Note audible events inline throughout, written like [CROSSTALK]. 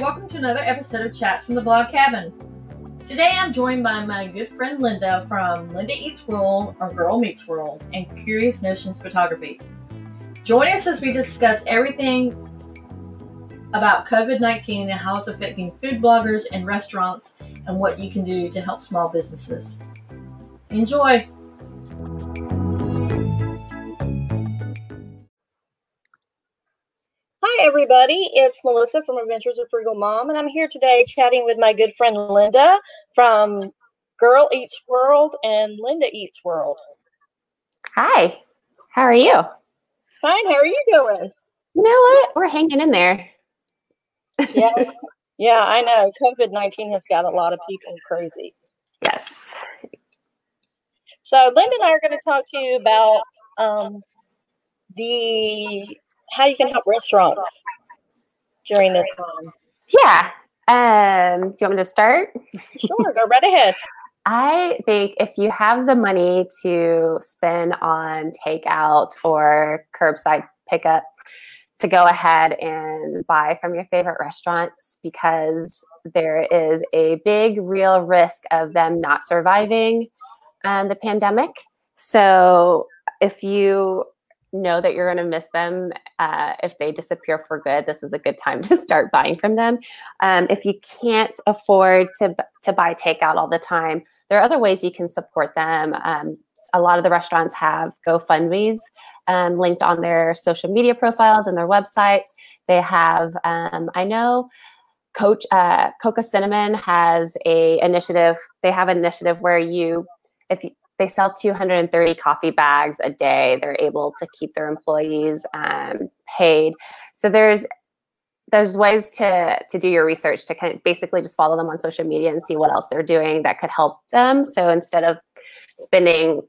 Welcome to another episode of Chats from the Blog Cabin. Today I'm joined by my good friend Linda from Linda Eats World or Girl Eats World and Curious Notions Photography. Join us as we discuss everything about COVID 19 and how it's affecting food bloggers and restaurants and what you can do to help small businesses. Enjoy! Hi, everybody. It's Melissa from Adventures of Frugal Mom, and I'm here today chatting with my good friend Linda from Girl Eats World and Linda Eats World. Hi, how are you? Fine. How are you doing? You know what? We're hanging in there. Yeah, [LAUGHS] yeah, I know. COVID 19 has got a lot of people crazy. Yes. So, Linda and I are going to talk to you about um, the how you can help restaurants during this time. Yeah. Um, do you want me to start? Sure, go right ahead. [LAUGHS] I think if you have the money to spend on takeout or curbside pickup, to go ahead and buy from your favorite restaurants because there is a big real risk of them not surviving um, the pandemic. So if you know that you're going to miss them uh, if they disappear for good this is a good time to start buying from them. Um, if you can't afford to, to buy takeout all the time there are other ways you can support them. Um, a lot of the restaurants have gofundme's um, linked on their social media profiles and their websites. They have um, i know coach uh, Cocoa Cinnamon has a initiative they have an initiative where you if you they sell 230 coffee bags a day. They're able to keep their employees um, paid. So there's there's ways to to do your research to kind of basically just follow them on social media and see what else they're doing that could help them. So instead of spending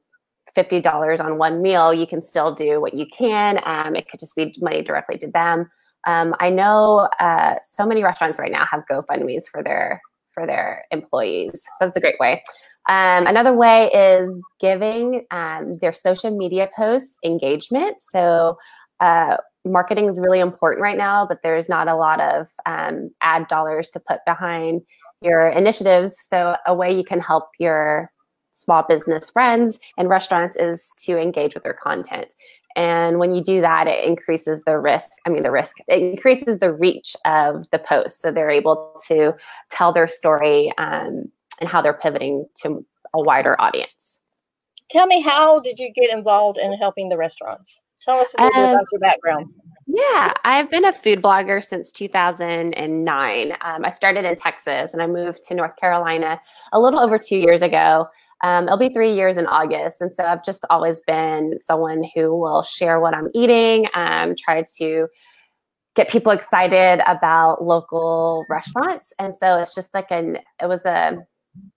fifty dollars on one meal, you can still do what you can. Um, it could just be money directly to them. Um, I know uh, so many restaurants right now have GoFundmes for their for their employees, so that's a great way. Um, another way is giving um, their social media posts engagement. So, uh, marketing is really important right now, but there's not a lot of um, ad dollars to put behind your initiatives. So, a way you can help your small business friends and restaurants is to engage with their content. And when you do that, it increases the risk. I mean, the risk, it increases the reach of the post. So they're able to tell their story um, and how they're pivoting to a wider audience. Tell me, how did you get involved in helping the restaurants? Tell us a little um, bit about your background. Yeah, I've been a food blogger since 2009. Um, I started in Texas and I moved to North Carolina a little over two years ago. Um, it'll be three years in August. And so I've just always been someone who will share what I'm eating, um, try to get people excited about local restaurants. And so it's just like an, it was a,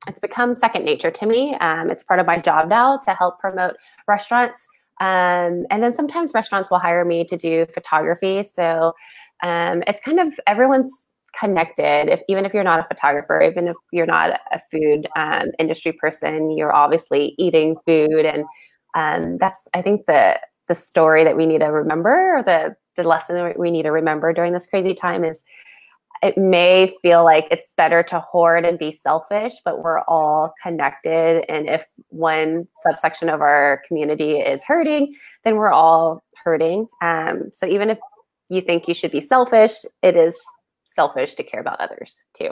it's become second nature to me. Um, it's part of my job now to help promote restaurants. Um, and then sometimes restaurants will hire me to do photography. So um, it's kind of everyone's connected. If even if you're not a photographer, even if you're not a food um, industry person, you're obviously eating food, and um, that's I think the the story that we need to remember, or the the lesson that we need to remember during this crazy time is it may feel like it's better to hoard and be selfish, but we're all connected. And if one subsection of our community is hurting, then we're all hurting. Um, so even if you think you should be selfish, it is selfish to care about others too.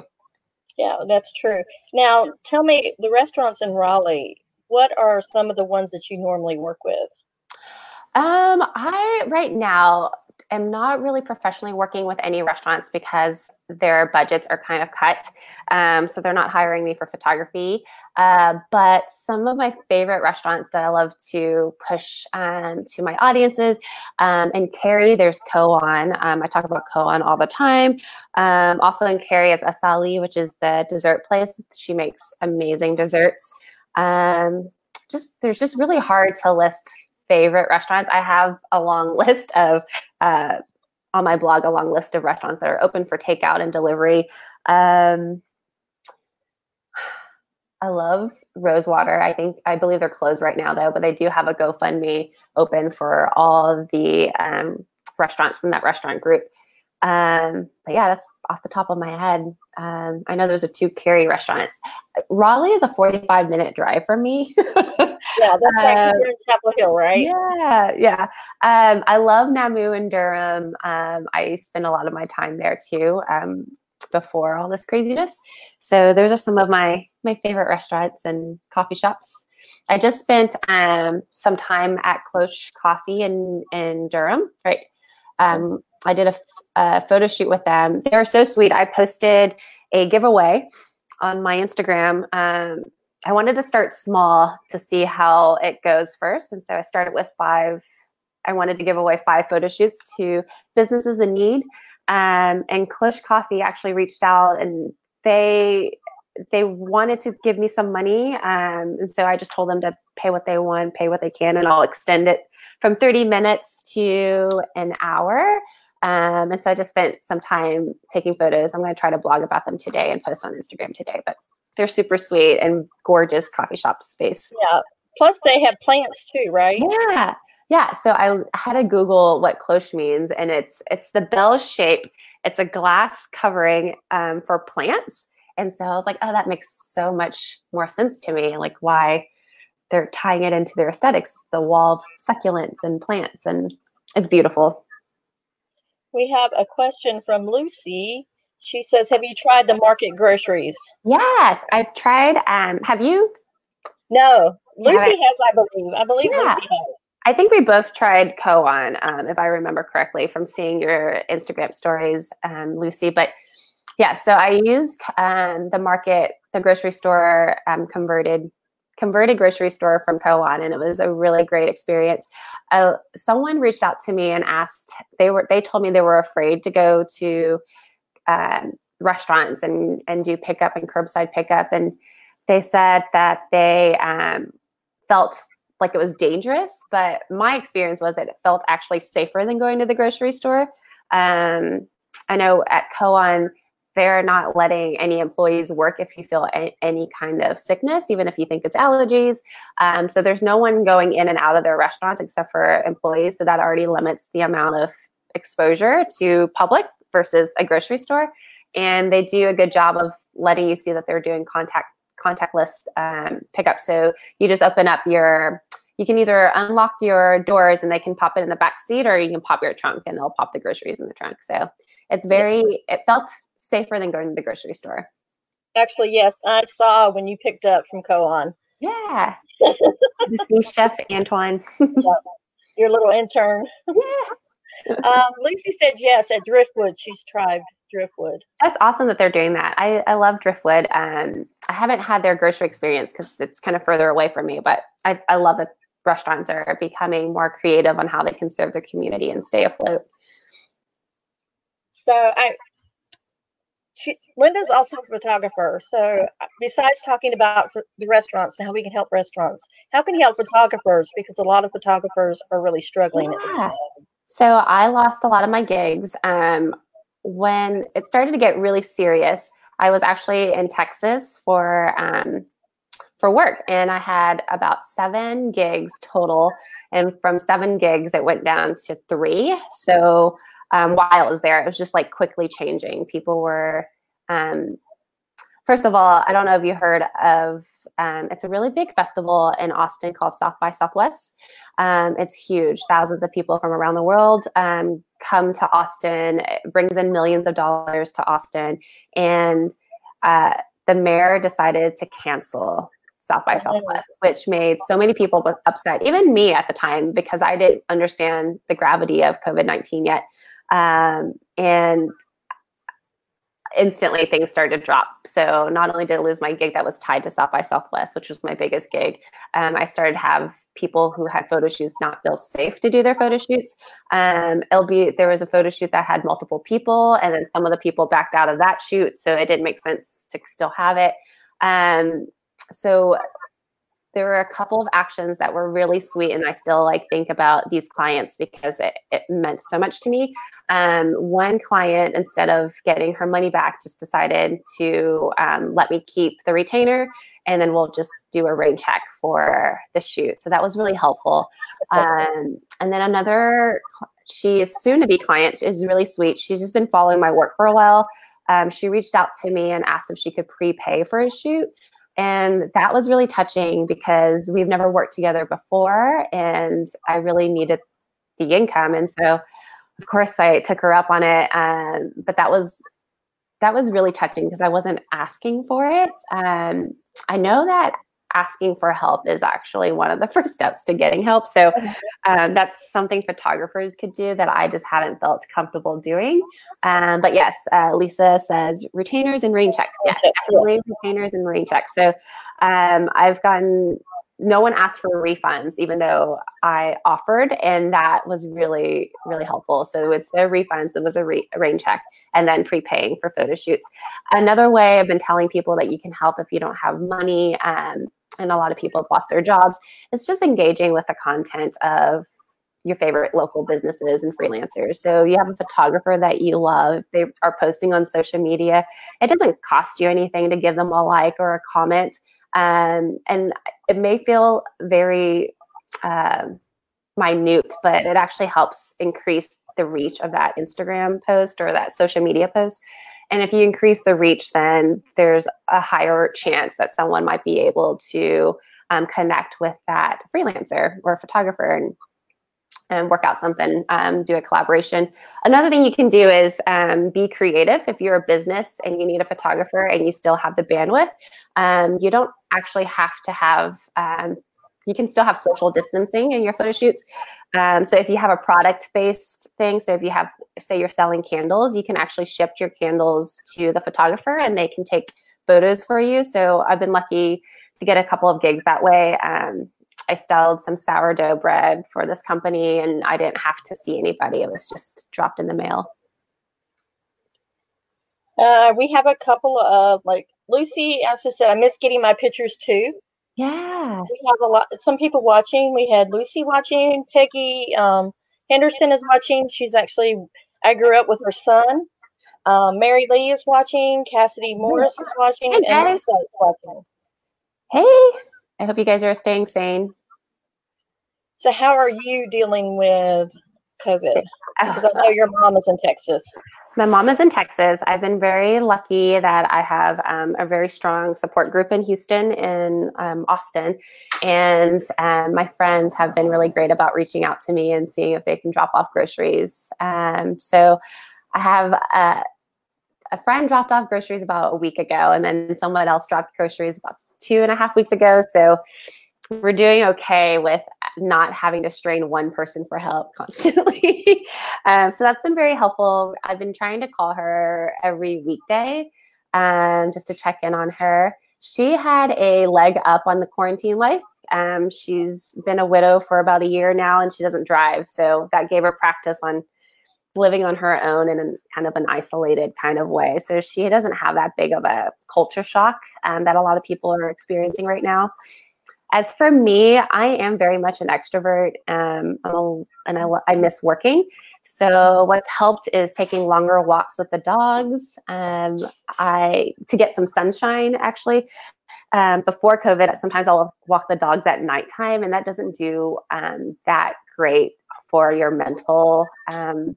Yeah, that's true. Now, tell me the restaurants in Raleigh, what are some of the ones that you normally work with? Um, I right now am not really professionally working with any restaurants because their budgets are kind of cut. Um, so they're not hiring me for photography. Uh, but some of my favorite restaurants that I love to push um, to my audiences, um, in Cary, there's Koan. Um, I talk about Koan all the time. Um, also in Cary is Asali, which is the dessert place. She makes amazing desserts. Um, just there's just really hard to list favorite restaurants. I have a long [LAUGHS] list of uh, on my blog a long list of restaurants that are open for takeout and delivery. Um, I love Rosewater. I think I believe they're closed right now though, but they do have a GoFundMe open for all the um, restaurants from that restaurant group. Um, but yeah, that's off the top of my head. Um, I know those are two Cary restaurants. Raleigh is a 45 minute drive from me. [LAUGHS] yeah, that's like um, in Chapel Hill, right? Yeah, yeah. Um, I love Namu and Durham. Um, I spend a lot of my time there too. Um, before all this craziness, so those are some of my my favorite restaurants and coffee shops. I just spent um, some time at Cloche Coffee in in Durham. Right, um, I did a a photo shoot with them. They are so sweet. I posted a giveaway on my Instagram. Um, I wanted to start small to see how it goes first. And so I started with five. I wanted to give away five photo shoots to businesses in need. Um, and Cloche Coffee actually reached out and they they wanted to give me some money. Um, and so I just told them to pay what they want, pay what they can, and I'll extend it from 30 minutes to an hour. Um, and so I just spent some time taking photos. I'm going to try to blog about them today and post on Instagram today. But they're super sweet and gorgeous coffee shop space. Yeah. Plus, they have plants too, right? Yeah. Yeah. So I had to Google what cloche means, and it's it's the bell shape. It's a glass covering um, for plants. And so I was like, oh, that makes so much more sense to me. Like why they're tying it into their aesthetics, the wall of succulents and plants, and it's beautiful. We have a question from Lucy. She says, "Have you tried the market groceries?" Yes, I've tried. Um, have you? No, Lucy has. I believe. I believe yeah. Lucy has. I think we both tried Koan, um, if I remember correctly from seeing your Instagram stories, um, Lucy. But yeah, so I used um, the market, the grocery store um, converted converted grocery store from Koan, and it was a really great experience. Uh, someone reached out to me and asked they were they told me they were afraid to go to um, restaurants and and do pickup and curbside pickup, and they said that they um, felt like it was dangerous. But my experience was that it felt actually safer than going to the grocery store. Um, I know at Koan they're not letting any employees work if you feel a- any kind of sickness, even if you think it's allergies. Um, so there's no one going in and out of their restaurants except for employees. So that already limits the amount of exposure to public versus a grocery store. And they do a good job of letting you see that they're doing contact contactless um, pickup. So you just open up your you can either unlock your doors and they can pop it in the back seat or you can pop your trunk and they'll pop the groceries in the trunk. So it's very it felt safer than going to the grocery store. Actually, yes, I saw when you picked up from Koan. Yeah. [LAUGHS] the new chef Antoine. [LAUGHS] yeah. Your little intern. Yeah. Um, Lucy said yes at Driftwood. She's tried Driftwood. That's awesome that they're doing that. I, I love Driftwood. Um, I haven't had their grocery experience because it's kind of further away from me, but I, I love that restaurants are becoming more creative on how they can serve their community and stay afloat. So I she, Linda's also a photographer. So besides talking about the restaurants and how we can help restaurants, how can you help photographers? Because a lot of photographers are really struggling yeah. at this time. So I lost a lot of my gigs. Um, when it started to get really serious, I was actually in Texas for um, for work, and I had about seven gigs total. And from seven gigs, it went down to three. So um, while I was there, it was just like quickly changing. People were, um, first of all, I don't know if you heard of, um, it's a really big festival in Austin called South by Southwest. Um, it's huge. Thousands of people from around the world um, come to Austin. It brings in millions of dollars to Austin. And uh, the mayor decided to cancel South by Southwest, which made so many people upset, even me at the time, because I didn't understand the gravity of COVID 19 yet. Um, and instantly things started to drop. So not only did I lose my gig that was tied to South by Southwest, which was my biggest gig, um, I started to have people who had photo shoots not feel safe to do their photo shoots. Um, be there was a photo shoot that had multiple people, and then some of the people backed out of that shoot, so it didn't make sense to still have it. Um, so there were a couple of actions that were really sweet and i still like think about these clients because it, it meant so much to me um, one client instead of getting her money back just decided to um, let me keep the retainer and then we'll just do a rain check for the shoot so that was really helpful um, and then another she is soon to be client is really sweet. She's just been following my work for a while. Um, she reached out to me and asked if she could prepay for a shoot. And that was really touching because we've never worked together before and I really needed the income. And so, of course, I took her up on it. Um, but that was that was really touching because I wasn't asking for it. Um, I know that asking for help is actually one of the [LAUGHS] first steps to getting help. So um, that's something photographers could do that I just haven't felt comfortable doing. Um, but yes, uh, Lisa says retainers and rain checks. Yes, definitely retainers and rain checks. So um, I've gotten no one asked for refunds, even though I offered, and that was really, really helpful. So instead of refunds, it was a, re- a rain check and then prepaying for photo shoots. Another way I've been telling people that you can help if you don't have money, um, and a lot of people have lost their jobs, is just engaging with the content of your favorite local businesses and freelancers. So you have a photographer that you love, they are posting on social media. It doesn't cost you anything to give them a like or a comment um, and it may feel very uh, minute, but it actually helps increase the reach of that Instagram post or that social media post. And if you increase the reach, then there's a higher chance that someone might be able to um, connect with that freelancer or photographer and and work out something, um, do a collaboration. Another thing you can do is um, be creative. If you're a business and you need a photographer and you still have the bandwidth, um, you don't actually have to have, um, you can still have social distancing in your photo shoots. Um, so if you have a product based thing, so if you have, say, you're selling candles, you can actually ship your candles to the photographer and they can take photos for you. So I've been lucky to get a couple of gigs that way. Um, I styled some sourdough bread for this company and I didn't have to see anybody. It was just dropped in the mail. Uh, we have a couple of like Lucy, as I said, I miss getting my pictures too. Yeah. We have a lot, some people watching. We had Lucy watching, Peggy um, Henderson is watching. She's actually, I grew up with her son. Um, Mary Lee is watching. Cassidy Morris is watching. Hey, and Lisa is watching. Hey. I hope you guys are staying sane. So, how are you dealing with COVID? Because I know your mom is in Texas. My mom is in Texas. I've been very lucky that I have um, a very strong support group in Houston, in um, Austin, and um, my friends have been really great about reaching out to me and seeing if they can drop off groceries. Um, so, I have a, a friend dropped off groceries about a week ago, and then someone else dropped groceries about two and a half weeks ago. So we're doing okay with not having to strain one person for help [LAUGHS] constantly. um, so that's been very helpful. I've been trying to call her every weekday um, just to check in on her. She had a leg up on the quarantine life. Um, she's been a widow for about a year now and she doesn't drive. So that gave her practice on living on her own in a, kind of an isolated kind of way. So she doesn't have that big of a culture shock um, that a lot of people are experiencing right now. As for me, I am very much an extrovert, um, a, and I, I miss working. So what's helped is taking longer walks with the dogs. Um, I to get some sunshine actually. Um, before COVID, sometimes I'll walk the dogs at nighttime, and that doesn't do um, that great for your mental um,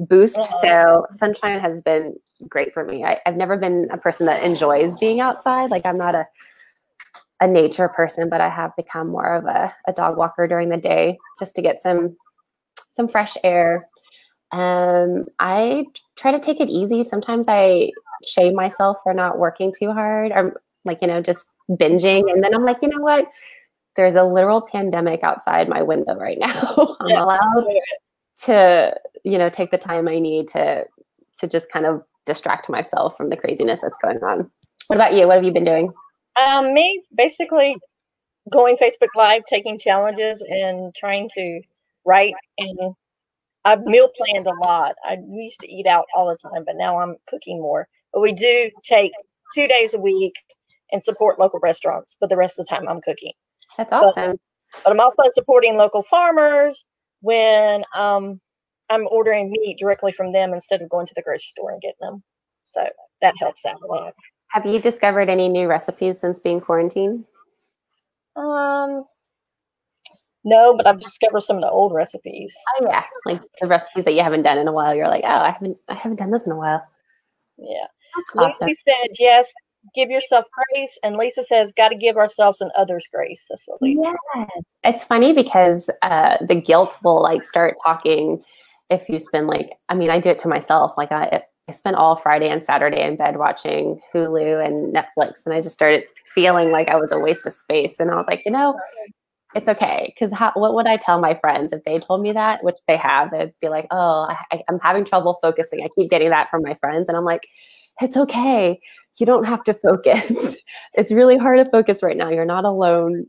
boost. Uh-huh. So sunshine has been great for me. I, have never been a person that enjoys being outside. Like I'm not a a nature person, but I have become more of a, a dog walker during the day just to get some some fresh air. Um, I try to take it easy. Sometimes I shame myself for not working too hard or like, you know, just binging. And then I'm like, you know what? There's a literal pandemic outside my window right now. [LAUGHS] I'm allowed to you know take the time i need to to just kind of distract myself from the craziness that's going on. What about you? What have you been doing? Um me basically going facebook live taking challenges and trying to write and i've meal planned a lot. I used to eat out all the time but now i'm cooking more. But we do take two days a week and support local restaurants but the rest of the time i'm cooking. That's awesome. but, but i'm also supporting local farmers when um, I'm ordering meat directly from them instead of going to the grocery store and getting them. So that helps out a lot. Have you discovered any new recipes since being quarantined? Um, No, but I've discovered some of the old recipes. Oh yeah, like the recipes that you haven't done in a while. You're like, oh, I haven't, I haven't done this in a while. Yeah. That's Lucy awesome. said, yes, give yourself grace. And Lisa says, got to give ourselves and others grace. That's what Lisa Yes, it's funny because uh, the guilt will like start talking if you spend like, I mean, I do it to myself. Like I, I spent all Friday and Saturday in bed watching Hulu and Netflix, and I just started feeling like I was a waste of space. And I was like, you know, it's okay because what would I tell my friends if they told me that, which they have? They'd be like, oh, I, I'm having trouble focusing. I keep getting that from my friends, and I'm like, it's okay. You don't have to focus. [LAUGHS] it's really hard to focus right now. You're not alone.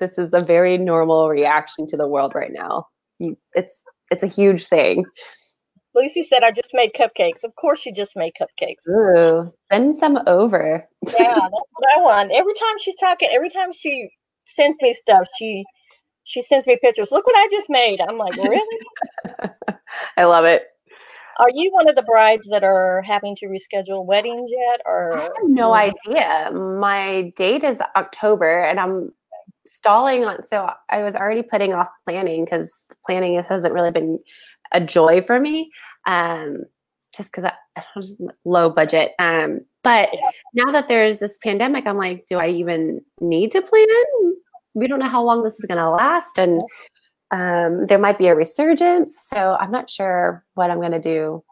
This is a very normal reaction to the world right now. You, it's it's a huge thing. Lucy said, I just made cupcakes. Of course, you just made cupcakes. Ooh, send some over. Yeah, that's what I want. Every time she's talking, every time she sends me stuff, she she sends me pictures. Look what I just made. I'm like, really? [LAUGHS] I love it. Are you one of the brides that are having to reschedule weddings yet, I or have no idea. My date is October, and I'm stalling on. So I was already putting off planning because planning hasn't really been a joy for me. Um, just because I, I'm low budget. Um, but now that there's this pandemic, I'm like, do I even need to plan? We don't know how long this is going to last, and um, there might be a resurgence. So I'm not sure what I'm going to do.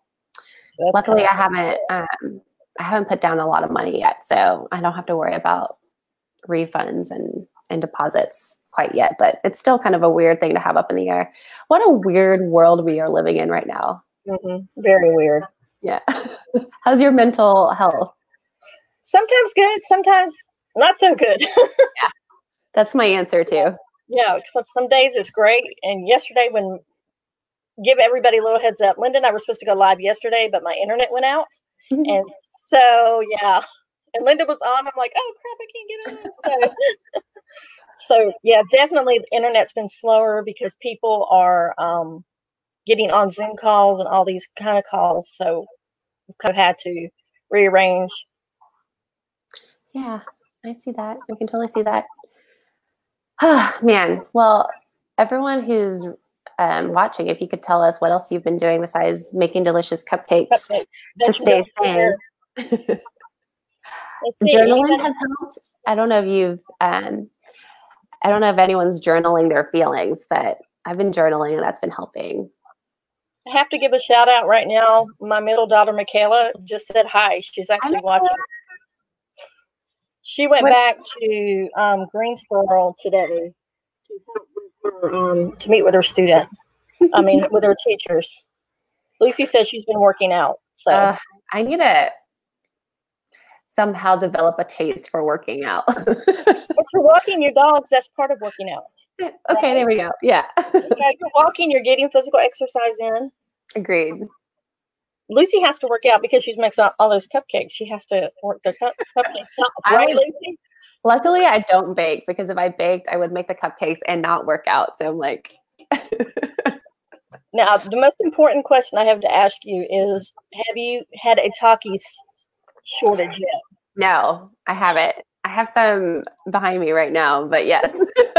That's Luckily, I haven't. Um, I haven't put down a lot of money yet, so I don't have to worry about refunds and and deposits quite yet. But it's still kind of a weird thing to have up in the air. What a weird world we are living in right now. Mhm. very weird. Yeah. [LAUGHS] How's your mental health? Sometimes good, sometimes not so good. [LAUGHS] yeah. That's my answer too. Yeah, except some days it's great. And yesterday, when give everybody a little heads up, Linda and I were supposed to go live yesterday, but my internet went out. [LAUGHS] And so, yeah. And Linda was on. I'm like, oh crap, I can't get on. So, [LAUGHS] so yeah, definitely the internet's been slower because people are um, getting on Zoom calls and all these kind of calls. So we've kind of had to rearrange. Yeah, I see that. I can totally see that. Ah, [SIGHS] man. Well, everyone who's um, watching, if you could tell us what else you've been doing besides making delicious cupcakes Cupcake. to stay sane. [LAUGHS] Journaling has helped. I don't know if you've, um, I don't know if anyone's journaling their feelings, but I've been journaling and that's been helping. I have to give a shout out right now. My middle daughter, Michaela, just said hi. She's actually watching. She went back to um, Greensboro today to, help with her, um, to meet with her student. I mean, [LAUGHS] with her teachers. Lucy says she's been working out. So Uh, I need to somehow develop a taste for working out. [LAUGHS] if you're walking your dogs, that's part of working out. okay, there we go. Yeah. Yeah, you're walking, you're getting physical exercise in. Agreed. Lucy has to work out because she's making all those cupcakes. She has to work the cup, cupcakes out, I right, was- Lucy? Luckily, I don't bake because if I baked, I would make the cupcakes and not work out. So I'm like, [LAUGHS] Now, the most important question I have to ask you is: Have you had a Takis shortage yet? no, I haven't. I have some behind me right now, but yes. [LAUGHS]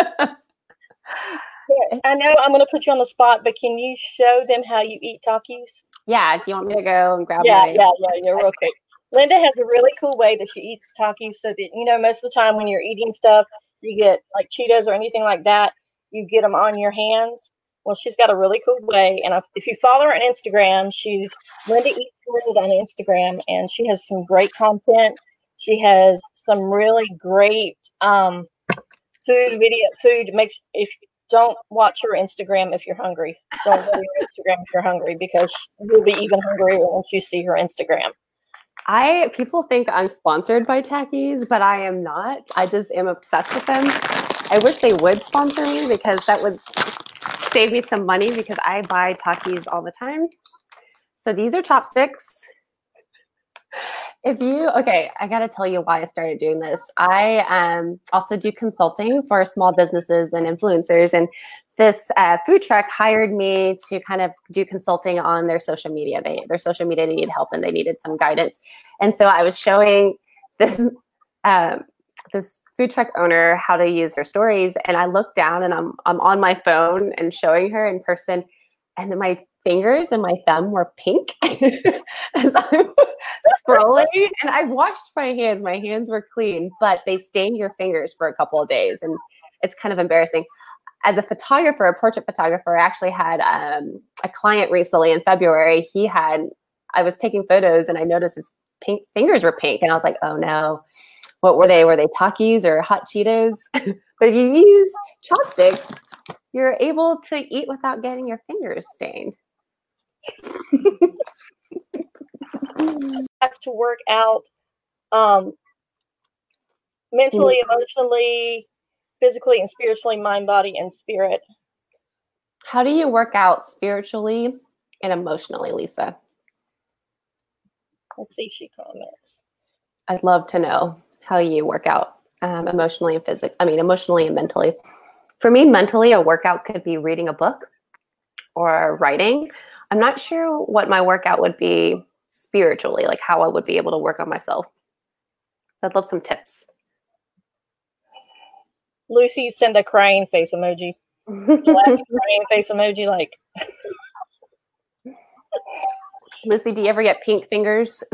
I know I'm going to put you on the spot, but can you show them how you eat Takis? Yeah. Do you want me to go and grab Yeah, my? yeah, yeah, yeah, real quick. Linda has a really cool way that she eats Takis so that, you know, most of the time when you're eating stuff, you get like Cheetos or anything like that, you get them on your hands. Well, she's got a really cool way. And if, you follow her on Instagram, she's Linda Eats Good on Instagram, and she has some great content. She has some really great um, food video, food makes, if don't watch her Instagram if you're hungry. Don't go to your Instagram if you're hungry because you'll be even hungrier once you see her Instagram. I people think I'm sponsored by Takis, but I am not. I just am obsessed with them. I wish they would sponsor me because that would save me some money because I buy Takis all the time. So these are chopsticks. If you okay, I got to tell you why I started doing this. I um, also do consulting for small businesses and influencers, and this uh, food truck hired me to kind of do consulting on their social media. They their social media needed help and they needed some guidance, and so I was showing this um, this food truck owner how to use her stories. And I look down and I'm I'm on my phone and showing her in person, and then my fingers and my thumb were pink [LAUGHS] as I'm scrolling. And I washed my hands. My hands were clean, but they stain your fingers for a couple of days. And it's kind of embarrassing. As a photographer, a portrait photographer, I actually had um, a client recently in February. He had, I was taking photos and I noticed his pink fingers were pink. And I was like, oh no, what were they? Were they Takis or hot Cheetos? [LAUGHS] but if you use chopsticks, you're able to eat without getting your fingers stained. [LAUGHS] have to work out um, mentally, emotionally, physically, and spiritually, mind, body, and spirit. How do you work out spiritually and emotionally, Lisa? Let's see if she comments. I'd love to know how you work out um, emotionally and physically. I mean, emotionally and mentally. For me, mentally, a workout could be reading a book or writing. I'm not sure what my workout would be spiritually, like how I would be able to work on myself. So I'd love some tips. Lucy, send a crying face emoji. [LAUGHS] crying face emoji, like. Lucy, do you ever get pink fingers? [LAUGHS]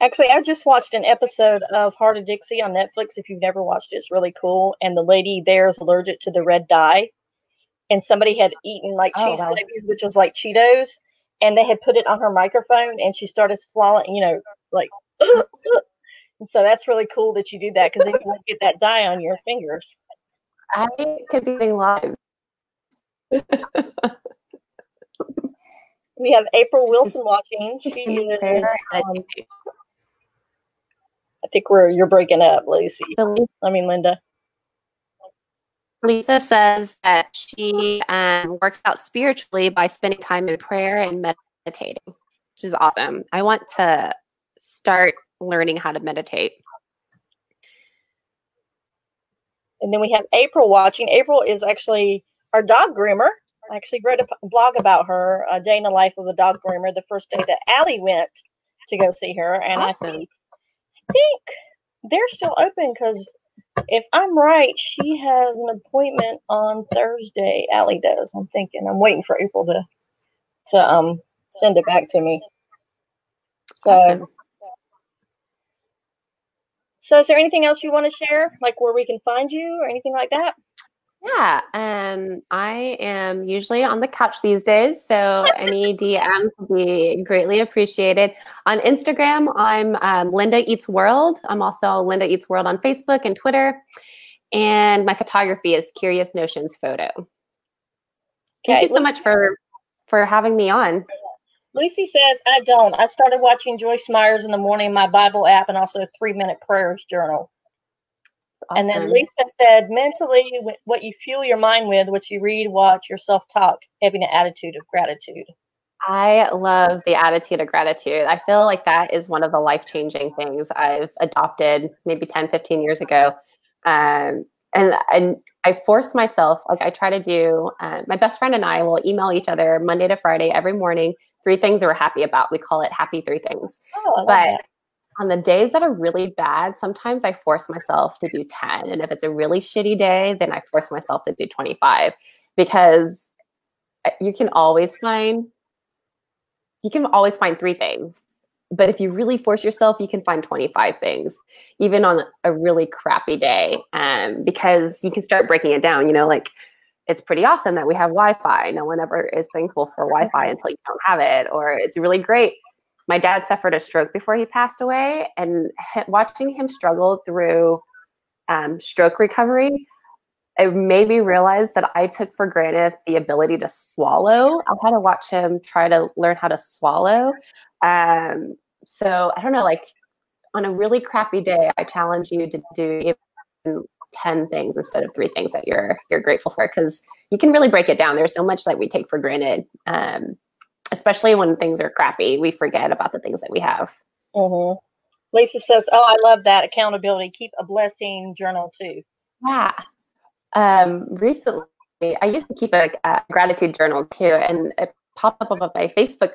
Actually, I just watched an episode of Hart of Dixie on Netflix. If you've never watched it, it's really cool. And the lady there is allergic to the red dye. And somebody had eaten like oh, cheese wow. which was like Cheetos, and they had put it on her microphone, and she started swallowing, you know, like. and [LAUGHS] so that's really cool that you do that because then you won't get that dye on your fingers. I could be live. we have April Wilson watching. She [LAUGHS] is. Um, I think we're you're breaking up, Lucy. I mean, Linda. Lisa says that she um, works out spiritually by spending time in prayer and meditating, which is awesome. I want to start learning how to meditate. And then we have April watching. April is actually our dog groomer. I actually wrote a blog about her, a day in the life of a dog groomer, the first day that Allie went to go see her. And awesome. I think think they're still open because if I'm right, she has an appointment on Thursday. Allie does. I'm thinking. I'm waiting for April to to um send it back to me. So. Awesome. So, is there anything else you want to share, like where we can find you or anything like that? Yeah, um, I am usually on the couch these days, so any DMs would be greatly appreciated. On Instagram, I'm um, Linda Eats World. I'm also Linda Eats World on Facebook and Twitter, and my photography is Curious Notions Photo. Thank okay, you so much for for having me on. Lucy says I don't. I started watching Joyce Meyers in the morning, my Bible app, and also a three minute prayers journal. Awesome. And then Lisa said, mentally, what you fuel your mind with, what you read, watch, your self talk, having an attitude of gratitude. I love the attitude of gratitude. I feel like that is one of the life changing things I've adopted maybe 10, 15 years ago. Um, and, and I force myself, like I try to do, uh, my best friend and I will email each other Monday to Friday every morning, three things we're happy about. We call it happy three things. Oh, but that on the days that are really bad, sometimes I force myself to do 10. And if it's a really shitty day, then I force myself to do 25 because uh, you can always find you can always find three things. But if you really force yourself, you can find 25 things, even on a really crappy day. Um, because you can start breaking it down, you know, like it's pretty awesome that we have Wi-Fi. No one ever is thankful for Wi-Fi until you don't have it, or it's really great my dad suffered a stroke before he passed away, and watching him struggle through um, stroke recovery, it made me realize that I took for granted the ability to swallow. I had to watch him try to learn how to swallow. Um, so I don't know, like on a really crappy day, I challenge you to do 10 things instead of three things that you're you're grateful for because you can really break it down there's so much that we take for granted um, especially when things are crappy, we forget about the things that we have. Mm-hmm. Lisa says, "Oh, I love that accountability. Keep a blessing journal too." Yeah. Um, recently, I used to keep a, a, gratitude journal too, and it popped up on my Facebook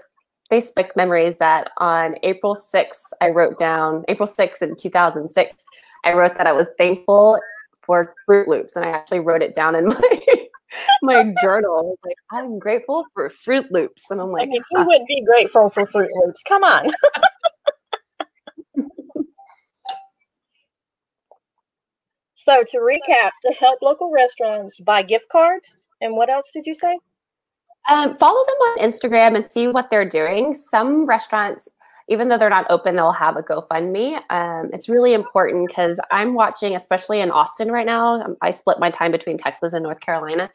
Facebook memories that on April 6th, I wrote down April 6th in 2006, I wrote that I was thankful for Froot Loops, and I actually wrote it down in my [LAUGHS] my journal. Like, I'm grateful for Froot Loops, and I'm like, I mean, who wouldn't be grateful for Froot Loops? Come on. [LAUGHS] so to recap, to help local restaurants buy gift cards, and what else did you say? Um, follow them on Instagram and see what they're doing. Some restaurants, even though they're not open, they'll have a GoFundMe. Um, it's really important because I'm watching, especially in Austin right now. Um, I split my time between Texas and North Carolina.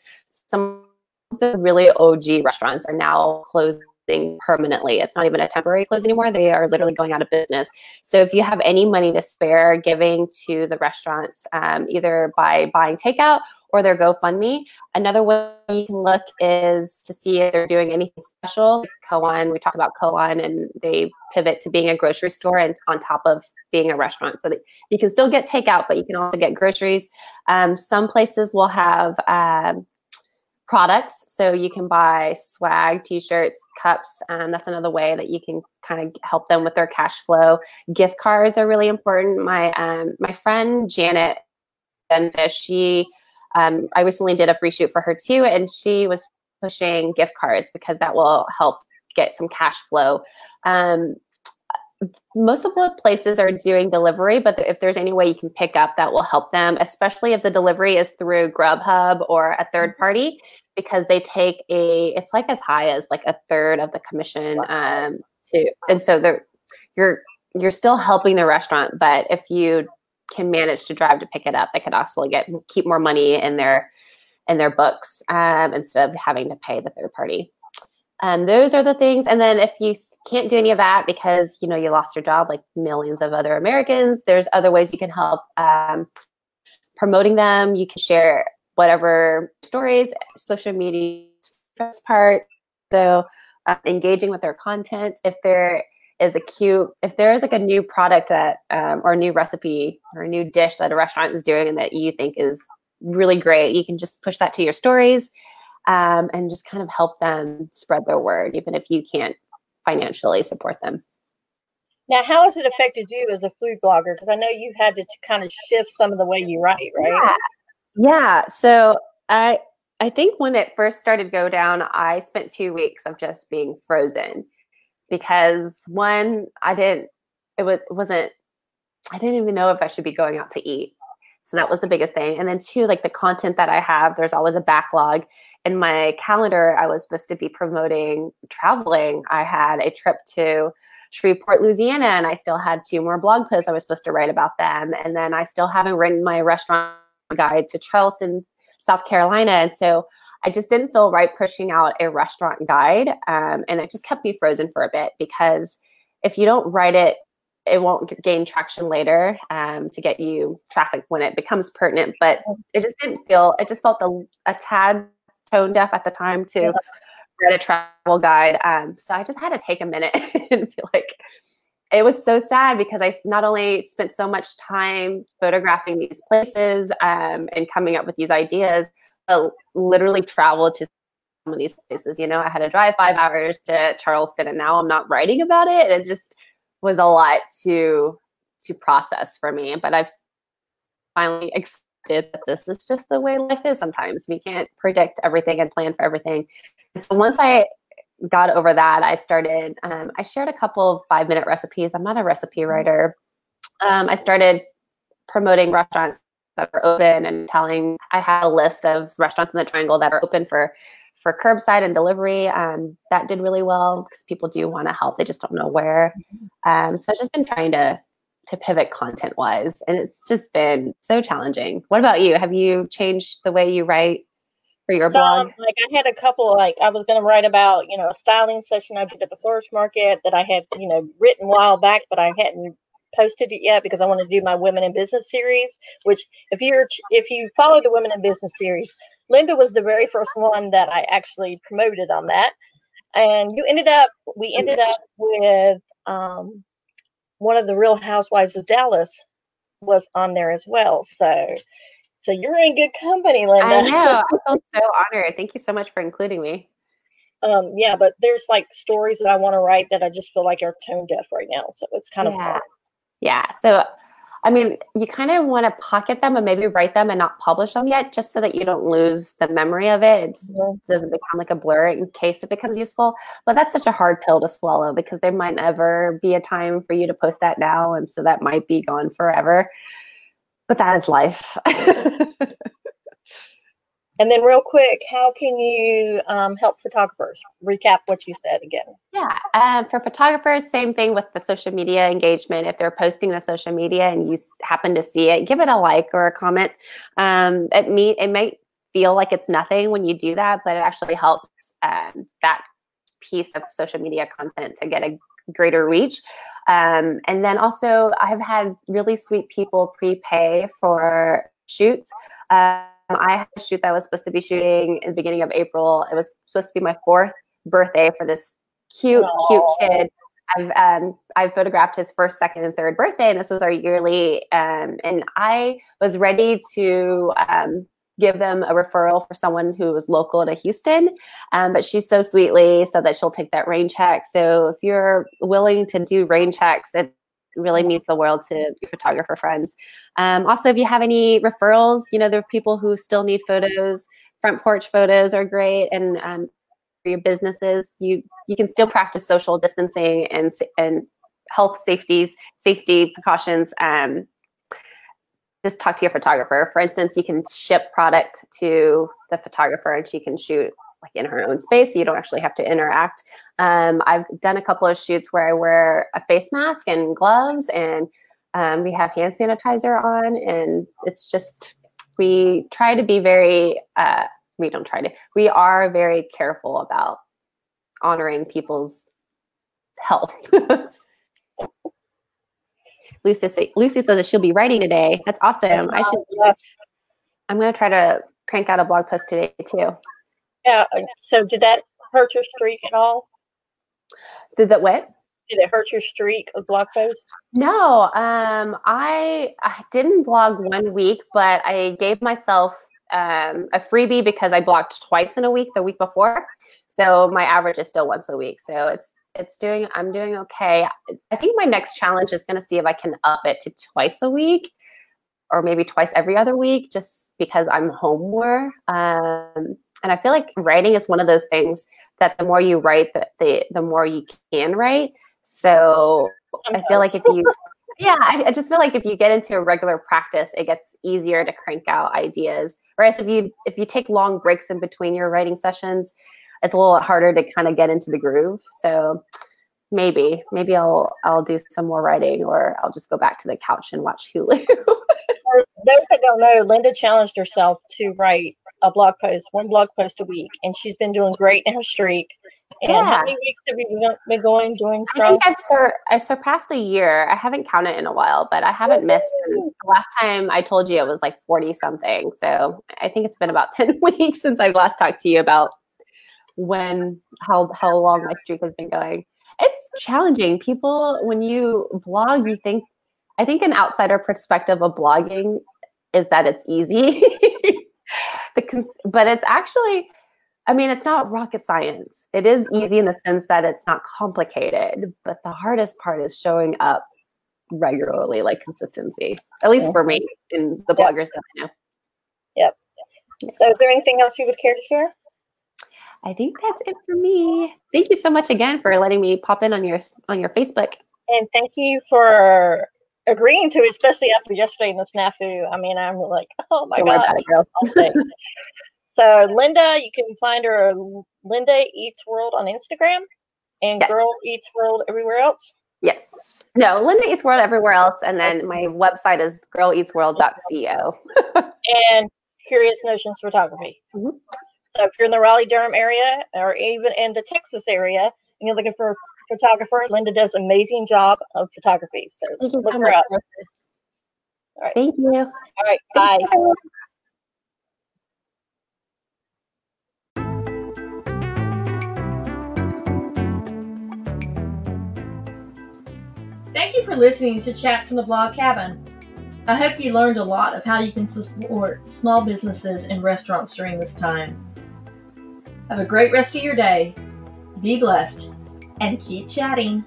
Some of the really OG restaurants are now closing permanently. It's not even a temporary close anymore. They are literally going out of business. So if you have any money to spare, giving to the restaurants, um, either by buying takeout or their GoFundMe. Another way you can look is to see if they're doing anything special. Koan, we talked about Koan, and they pivot to being a grocery store and on top of being a restaurant, so that you can still get takeout, but you can also get groceries. Um, some places will have um, products, so you can buy swag, t-shirts, cups. Um, that's another way that you can kind of help them with their cash flow. Gift cards are really important. My um, my friend Janet Denfish, she um, I recently did a free shoot for her too, and she was pushing gift cards because that will help get some cash flow. Um, most of the places are doing delivery, but if there's any way you can pick up, that will help them, especially if the delivery is through Grubhub or a third mm-hmm. party, because they take a, it's like as high as like a third of the commission. Um, to, and so they're, you're, you're still helping the restaurant, but if you can manage to drive to pick it up, they could also get keep more money in their in their books um, instead of having to pay the third party. Um, those are the things. And then if you can't do any of that because you know you lost your job, like millions of other Americans, there's other ways you can help um, promoting them. You can share whatever stories, social media first part. So uh, engaging with their content. If they're is a cute if there is like a new product that um, or a new recipe or a new dish that a restaurant is doing and that you think is really great you can just push that to your stories um, and just kind of help them spread their word even if you can't financially support them now how has it affected you as a food blogger because i know you had to kind of shift some of the way you write right yeah, yeah. so i i think when it first started go down i spent two weeks of just being frozen because one, I didn't, it was, wasn't, I didn't even know if I should be going out to eat. So that was the biggest thing. And then two, like the content that I have, there's always a backlog. In my calendar, I was supposed to be promoting traveling. I had a trip to Shreveport, Louisiana, and I still had two more blog posts I was supposed to write about them. And then I still haven't written my restaurant guide to Charleston, South Carolina. And so I just didn't feel right pushing out a restaurant guide. Um, and it just kept me frozen for a bit because if you don't write it, it won't gain traction later um, to get you traffic when it becomes pertinent. But it just didn't feel, it just felt a, a tad tone deaf at the time to yeah. write a travel guide. Um, so I just had to take a minute [LAUGHS] and feel like, it was so sad because I not only spent so much time photographing these places um, and coming up with these ideas, but literally traveled to some of these places. You know, I had to drive five hours to Charleston, and now I'm not writing about it. It just was a lot to to process for me. But I've finally accepted that this is just the way life is. Sometimes we can't predict everything and plan for everything. So once I got over that, I started. Um, I shared a couple of five minute recipes. I'm not a recipe writer. Um, I started promoting restaurants that are open and telling I have a list of restaurants in the triangle that are open for for curbside and delivery. Um, that did really well because people do want to help. They just don't know where. Mm-hmm. Um, so I've just been trying to to pivot content wise, and it's just been so challenging. What about you? Have you changed the way you write for your Some, blog? Like I had a couple. Like I was going to write about you know a styling session I did at the florist market that I had you know written a while back, but I hadn't posted it yet because I want to do my women in business series. Which, if you're if you follow the women in business series, Linda was the very first one that I actually promoted on that, and you ended up we ended up with um, one of the Real Housewives of Dallas was on there as well. So. So you're in good company, Linda. I know. I [LAUGHS] feel so honored. Thank you so much for including me. Um, yeah, but there's like stories that I want to write that I just feel like are tone deaf right now. So it's kind of Yeah. hard. Yeah. So, I mean, you kind of want to pocket them and maybe write them and not publish them yet, just so that you don't lose the memory of it. It doesn't become like a blur in case it becomes useful. But that's such a hard pill to swallow because there might never be a time for you to post that now. And so that might be gone forever. But that is life. [LAUGHS] And then, real quick, how can you um, help photographers? Recap what you said again. Yeah, um, for photographers, same thing with the social media engagement. If they're posting to social media and you happen to see it, give it a like or a comment. Um, it me it might feel like it's nothing when you do that, but it actually helps um, that piece of social media content to get a greater reach. Um, and then also, I've had really sweet people prepay for shoots. Um, I had a shoot that I was supposed to be shooting in the beginning of April. It was supposed to be my fourth birthday for this cute, cute kid. I've um, I've photographed his first, second, and third birthday, and this was our yearly. Um, and I was ready to um, give them a referral for someone who was local to Houston, um, but she so sweetly said that she'll take that rain check. So if you're willing to do rain checks, it really means the world to your photographer friends. Um, also, if you have any referrals, you know there are people who still need photos. Front porch photos are great, and um, for your businesses, you you can still practice social distancing and and health safeties safety precautions. Um, just talk to your photographer. For instance, you can ship product to the photographer, and she can shoot like in her own space, so you don't actually have to interact. Um, I've done a couple of shoots where I wear a face mask and gloves, and um, we have hand sanitizer on, and it's just we try to be very. Uh, we don't try to. We are very careful about honoring people's health. [LAUGHS] Lucy, say, Lucy says that she'll be writing today. That's awesome. I should. Yes. I'm going to try to crank out a blog post today too. Yeah. uh, So, did that hurt your streak at all? Did that what? Did it hurt your streak of blog posts? No, um, I, I didn't blog one week, but I gave myself um, a freebie because I blogged twice in a week the week before. So my average is still once a week. So it's it's doing I'm doing okay. I think my next challenge is going to see if I can up it to twice a week or maybe twice every other week just because I'm home more. Um, and I feel like writing is one of those things that the more you write, the, the, the more you can write. So I feel like if you, [LAUGHS] yeah, I, I just feel like if you get into a regular practice, it gets easier to crank out ideas. Whereas if you if you take long breaks in between your writing sessions, it's a little harder to kind of get into the groove. So maybe maybe I'll I'll do some more writing, or I'll just go back to the couch and watch Hulu. [LAUGHS] Those that don't know, Linda challenged herself to write a blog post, one blog post a week, and she's been doing great in her streak. And how many weeks have you been- going doing strong? I think I've sur- I surpassed a year. I haven't counted in a while, but I haven't missed. The last time I told you it was like forty something. So I think it's been about [LAUGHS] ten weeks since I've last talked to you about when how how long my streak has been going. It's challenging. People when you blog, you think I think an outsider perspective of blogging is that it's easy. [LAUGHS] the cons- but it's actually I mean, it's not rocket science. It is easy in the sense that it's not complicated, but the hardest part is showing up regularly, like consistency. At least for me and the Yeah. bloggers that I know. Yep. So, is there anything else you would care to share? I think that's it for me. Thank you so much again for letting me pop in on your on your Facebook. And thank you for agreeing to especially after yesterday in the snafu. I mean, I'm like, oh my Don't gosh. about girl. [LAUGHS] So Linda, you can find her Linda Eats World on Instagram and Yes. Girl Eats World everywhere else. Yes. No, Linda Eats World everywhere else, and then my website is girleatsworld.co. [LAUGHS] and Curious Notions Photography. Mhm. So if you're in the Raleigh Durham area or even in the Texas area and you're looking for photographer, Linda does an amazing job of photography. So Thank you look so her much. up. All right. Thank you. All right, bye. Thank you. Thank you for listening to Chats from the Blog Cabin. I hope you learned a lot of how you can support small businesses and restaurants during this time. Have a great rest of your day. be blessed, and keep chatting.